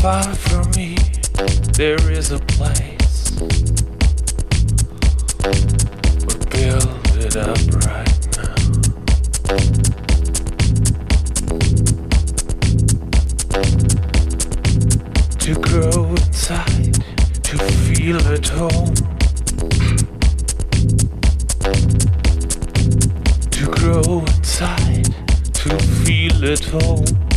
far from me, there is a place. But build it up right now. To grow inside, to feel at home. To grow inside, to feel at home.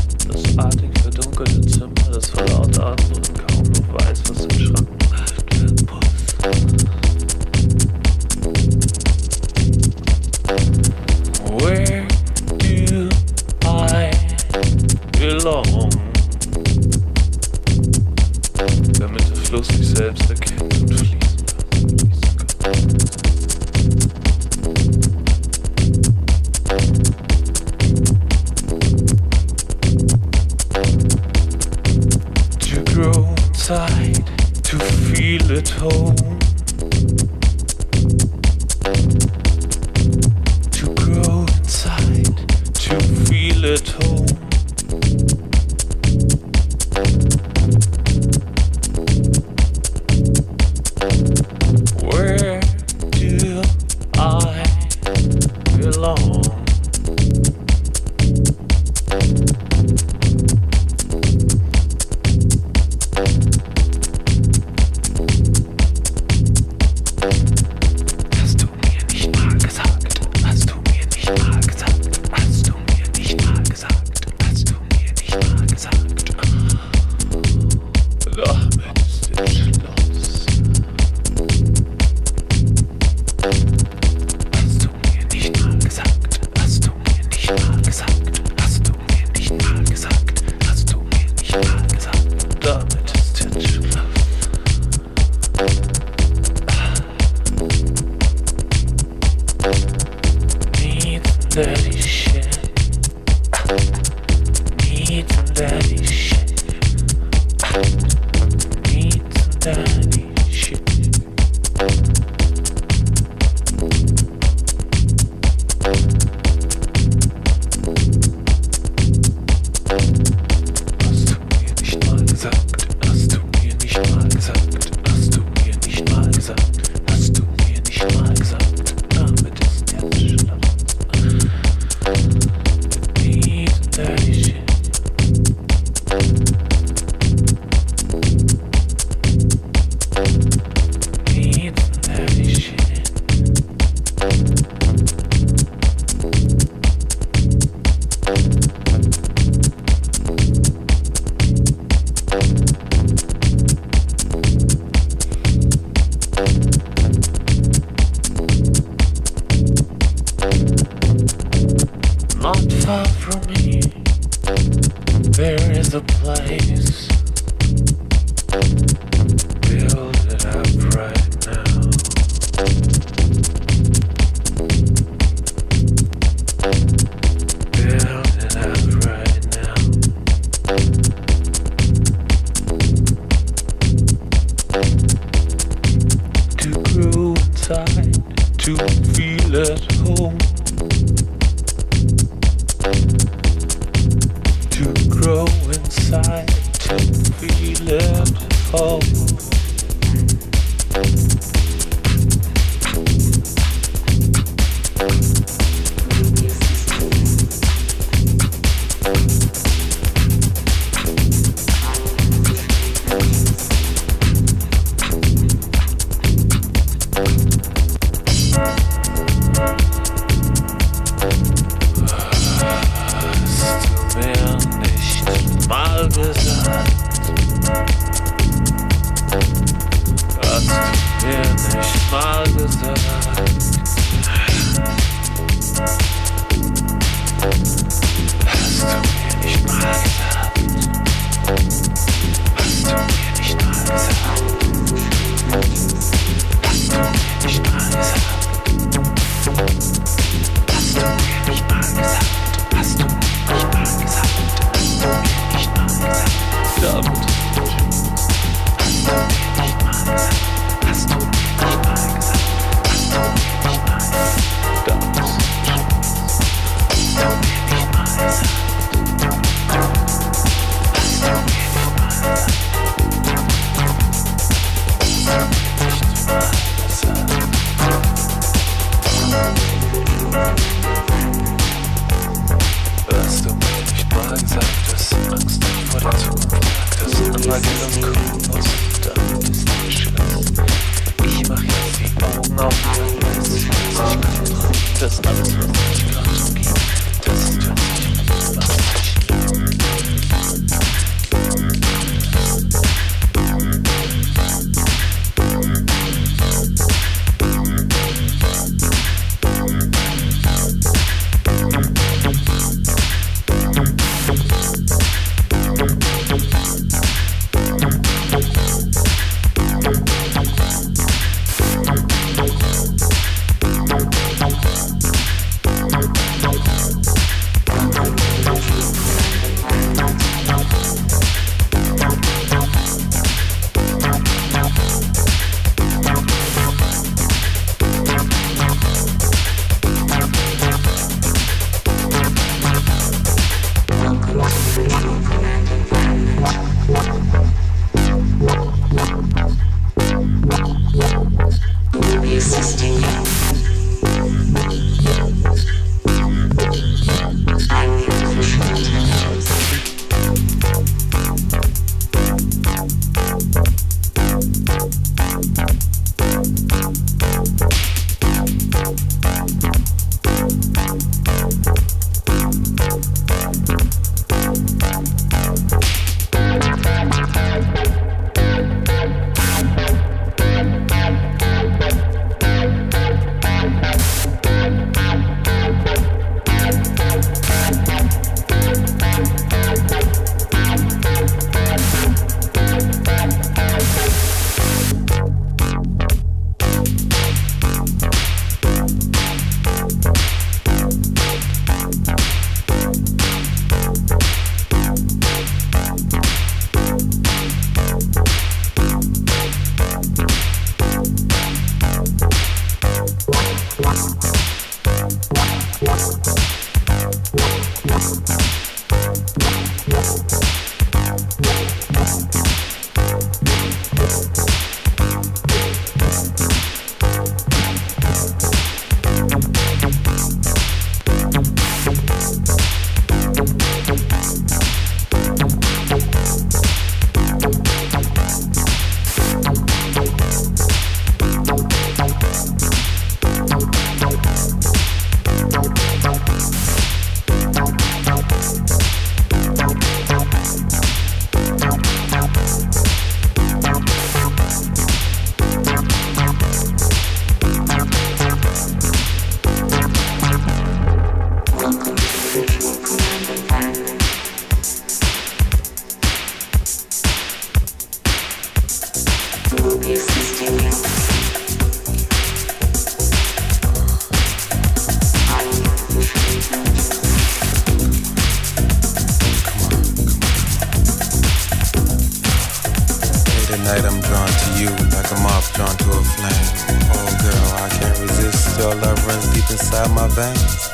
like a moth drawn to a flame. Oh girl, I can't resist. Your love runs deep inside my veins.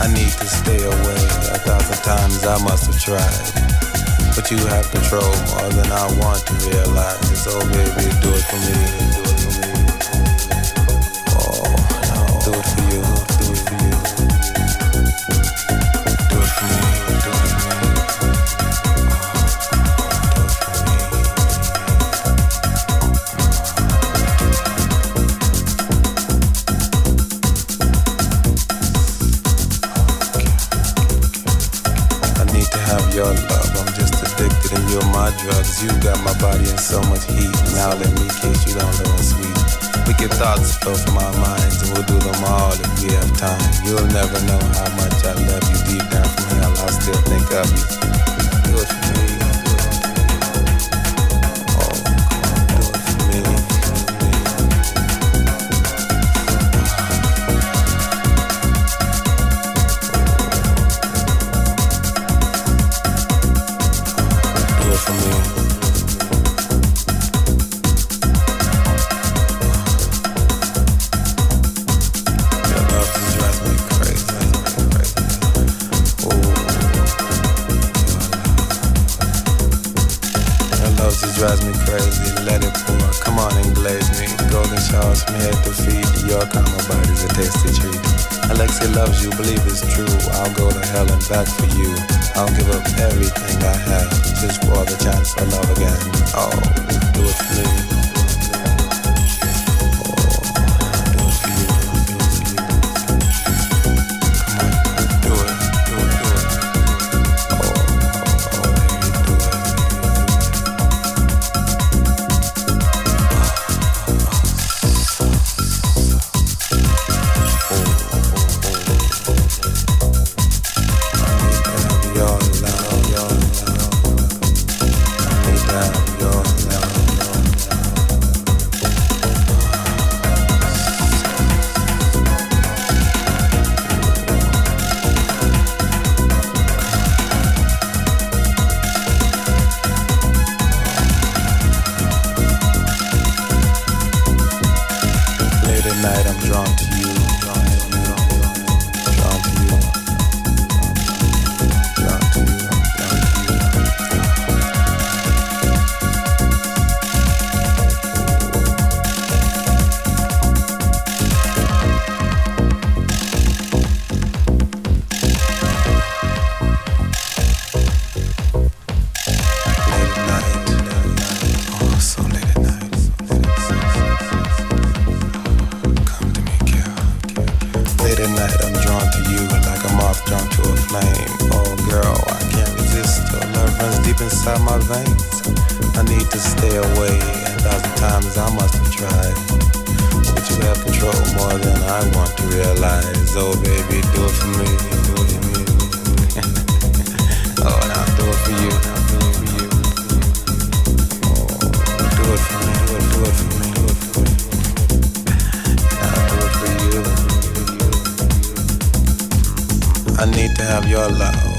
I need to stay away. A thousand times I must have tried. But you have control more than I want to realize. So, baby, do it for me. Do it you got my body in so much heat. Now let me kiss you down low sweet. Wicked thoughts flow from our minds, and we'll do them all if we have time. You'll never know how much I love you deep down from hell. I still think of you. Do it for me. let it pour. Come on and glaze me. Golden showers from head to feet. Your karma body's a tasty treat. Alexi loves you, believe it's true. I'll go to hell and back for you. I'll give up everything I have just for the chance for love again. Oh, do it for me. deep inside my veins. I need to stay away, a thousand times I must have tried. But you have control more than I want to realize. Oh, baby, do it for me, do it for me. oh, and I'll do it for you, I'll do it for you. Oh, do it for me, do it, do it for. I need to have your love.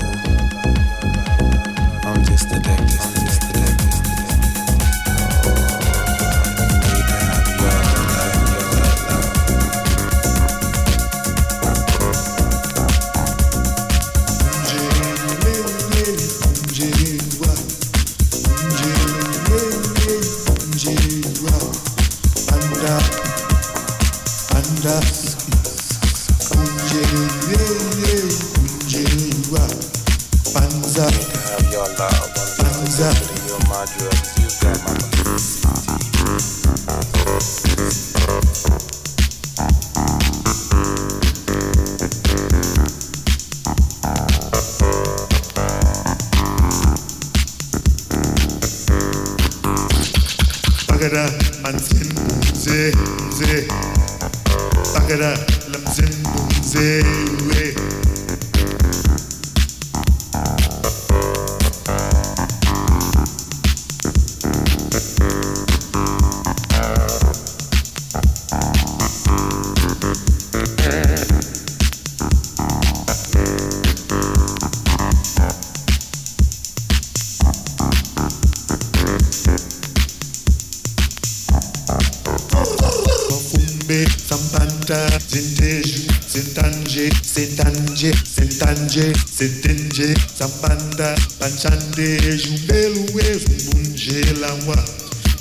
C'est Tanje, c'est Tanje, c'est Tenje, Sapanda, Panchande, Joubeloué, Zumbunje, Lawa,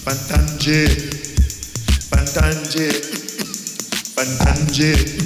Pantanje, Pantanje, Pantanje.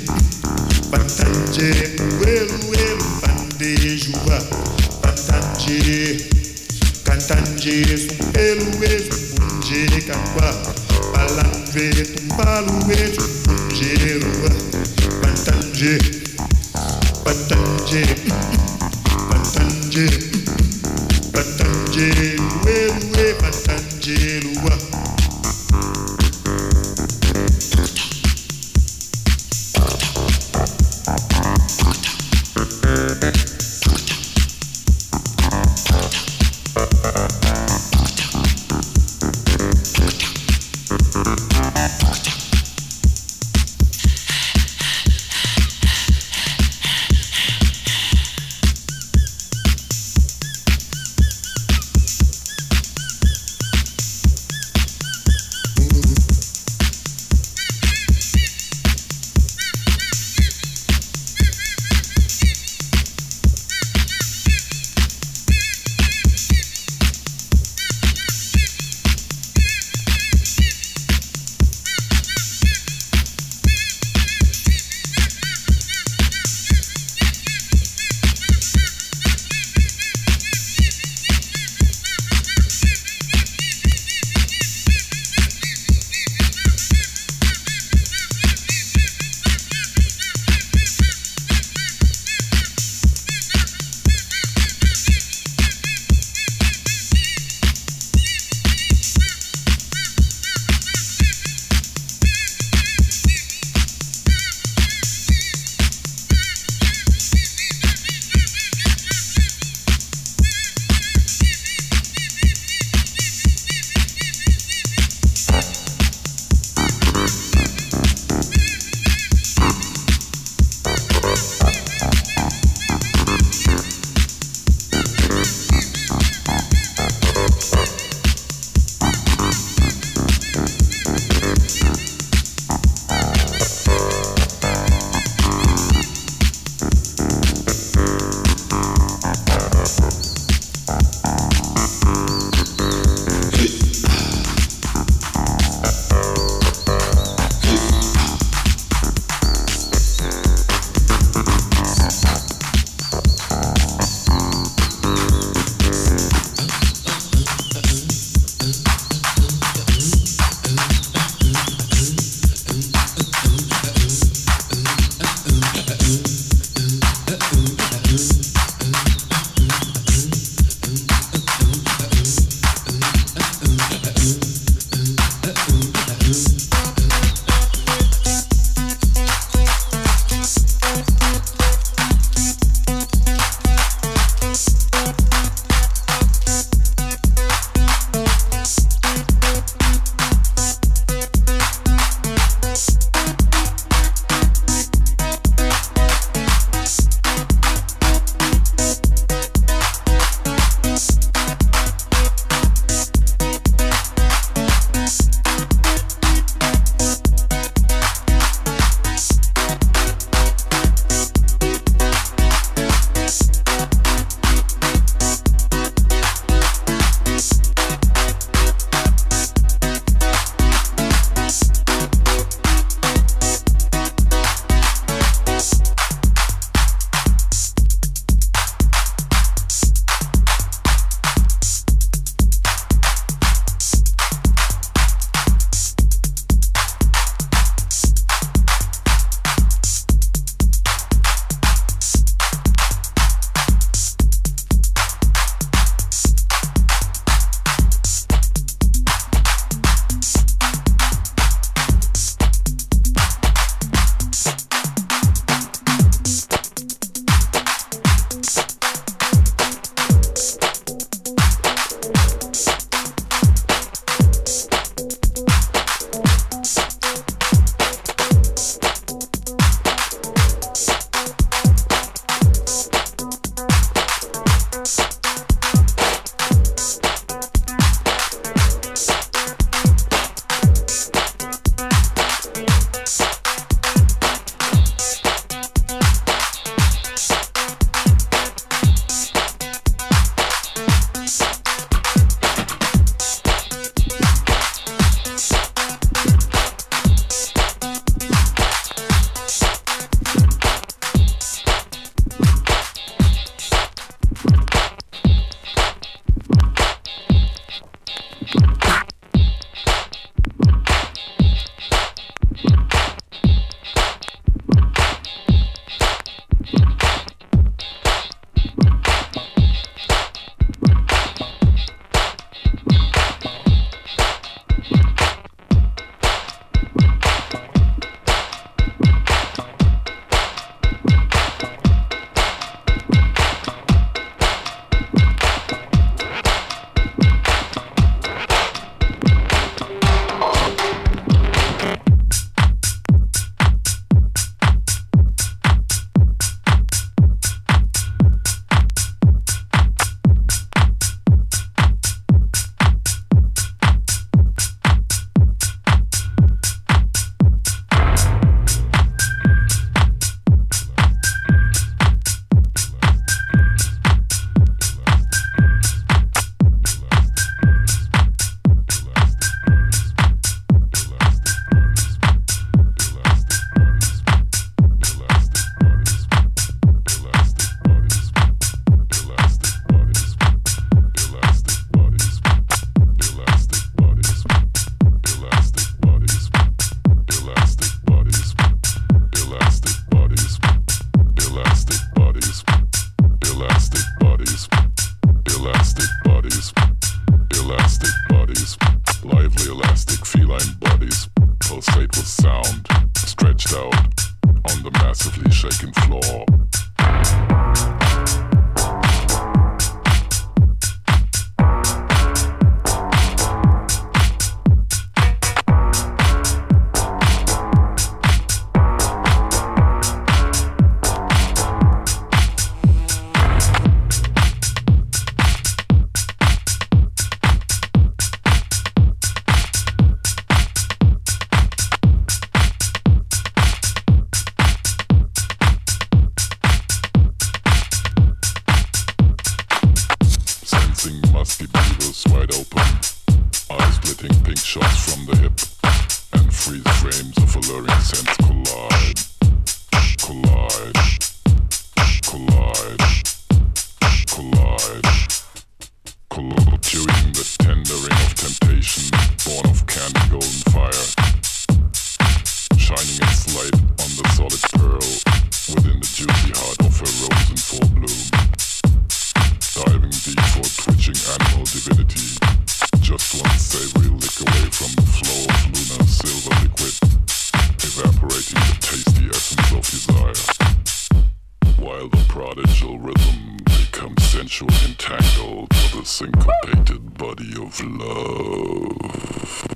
prodigal rhythm becomes sensual entangled with the syncopated body of love.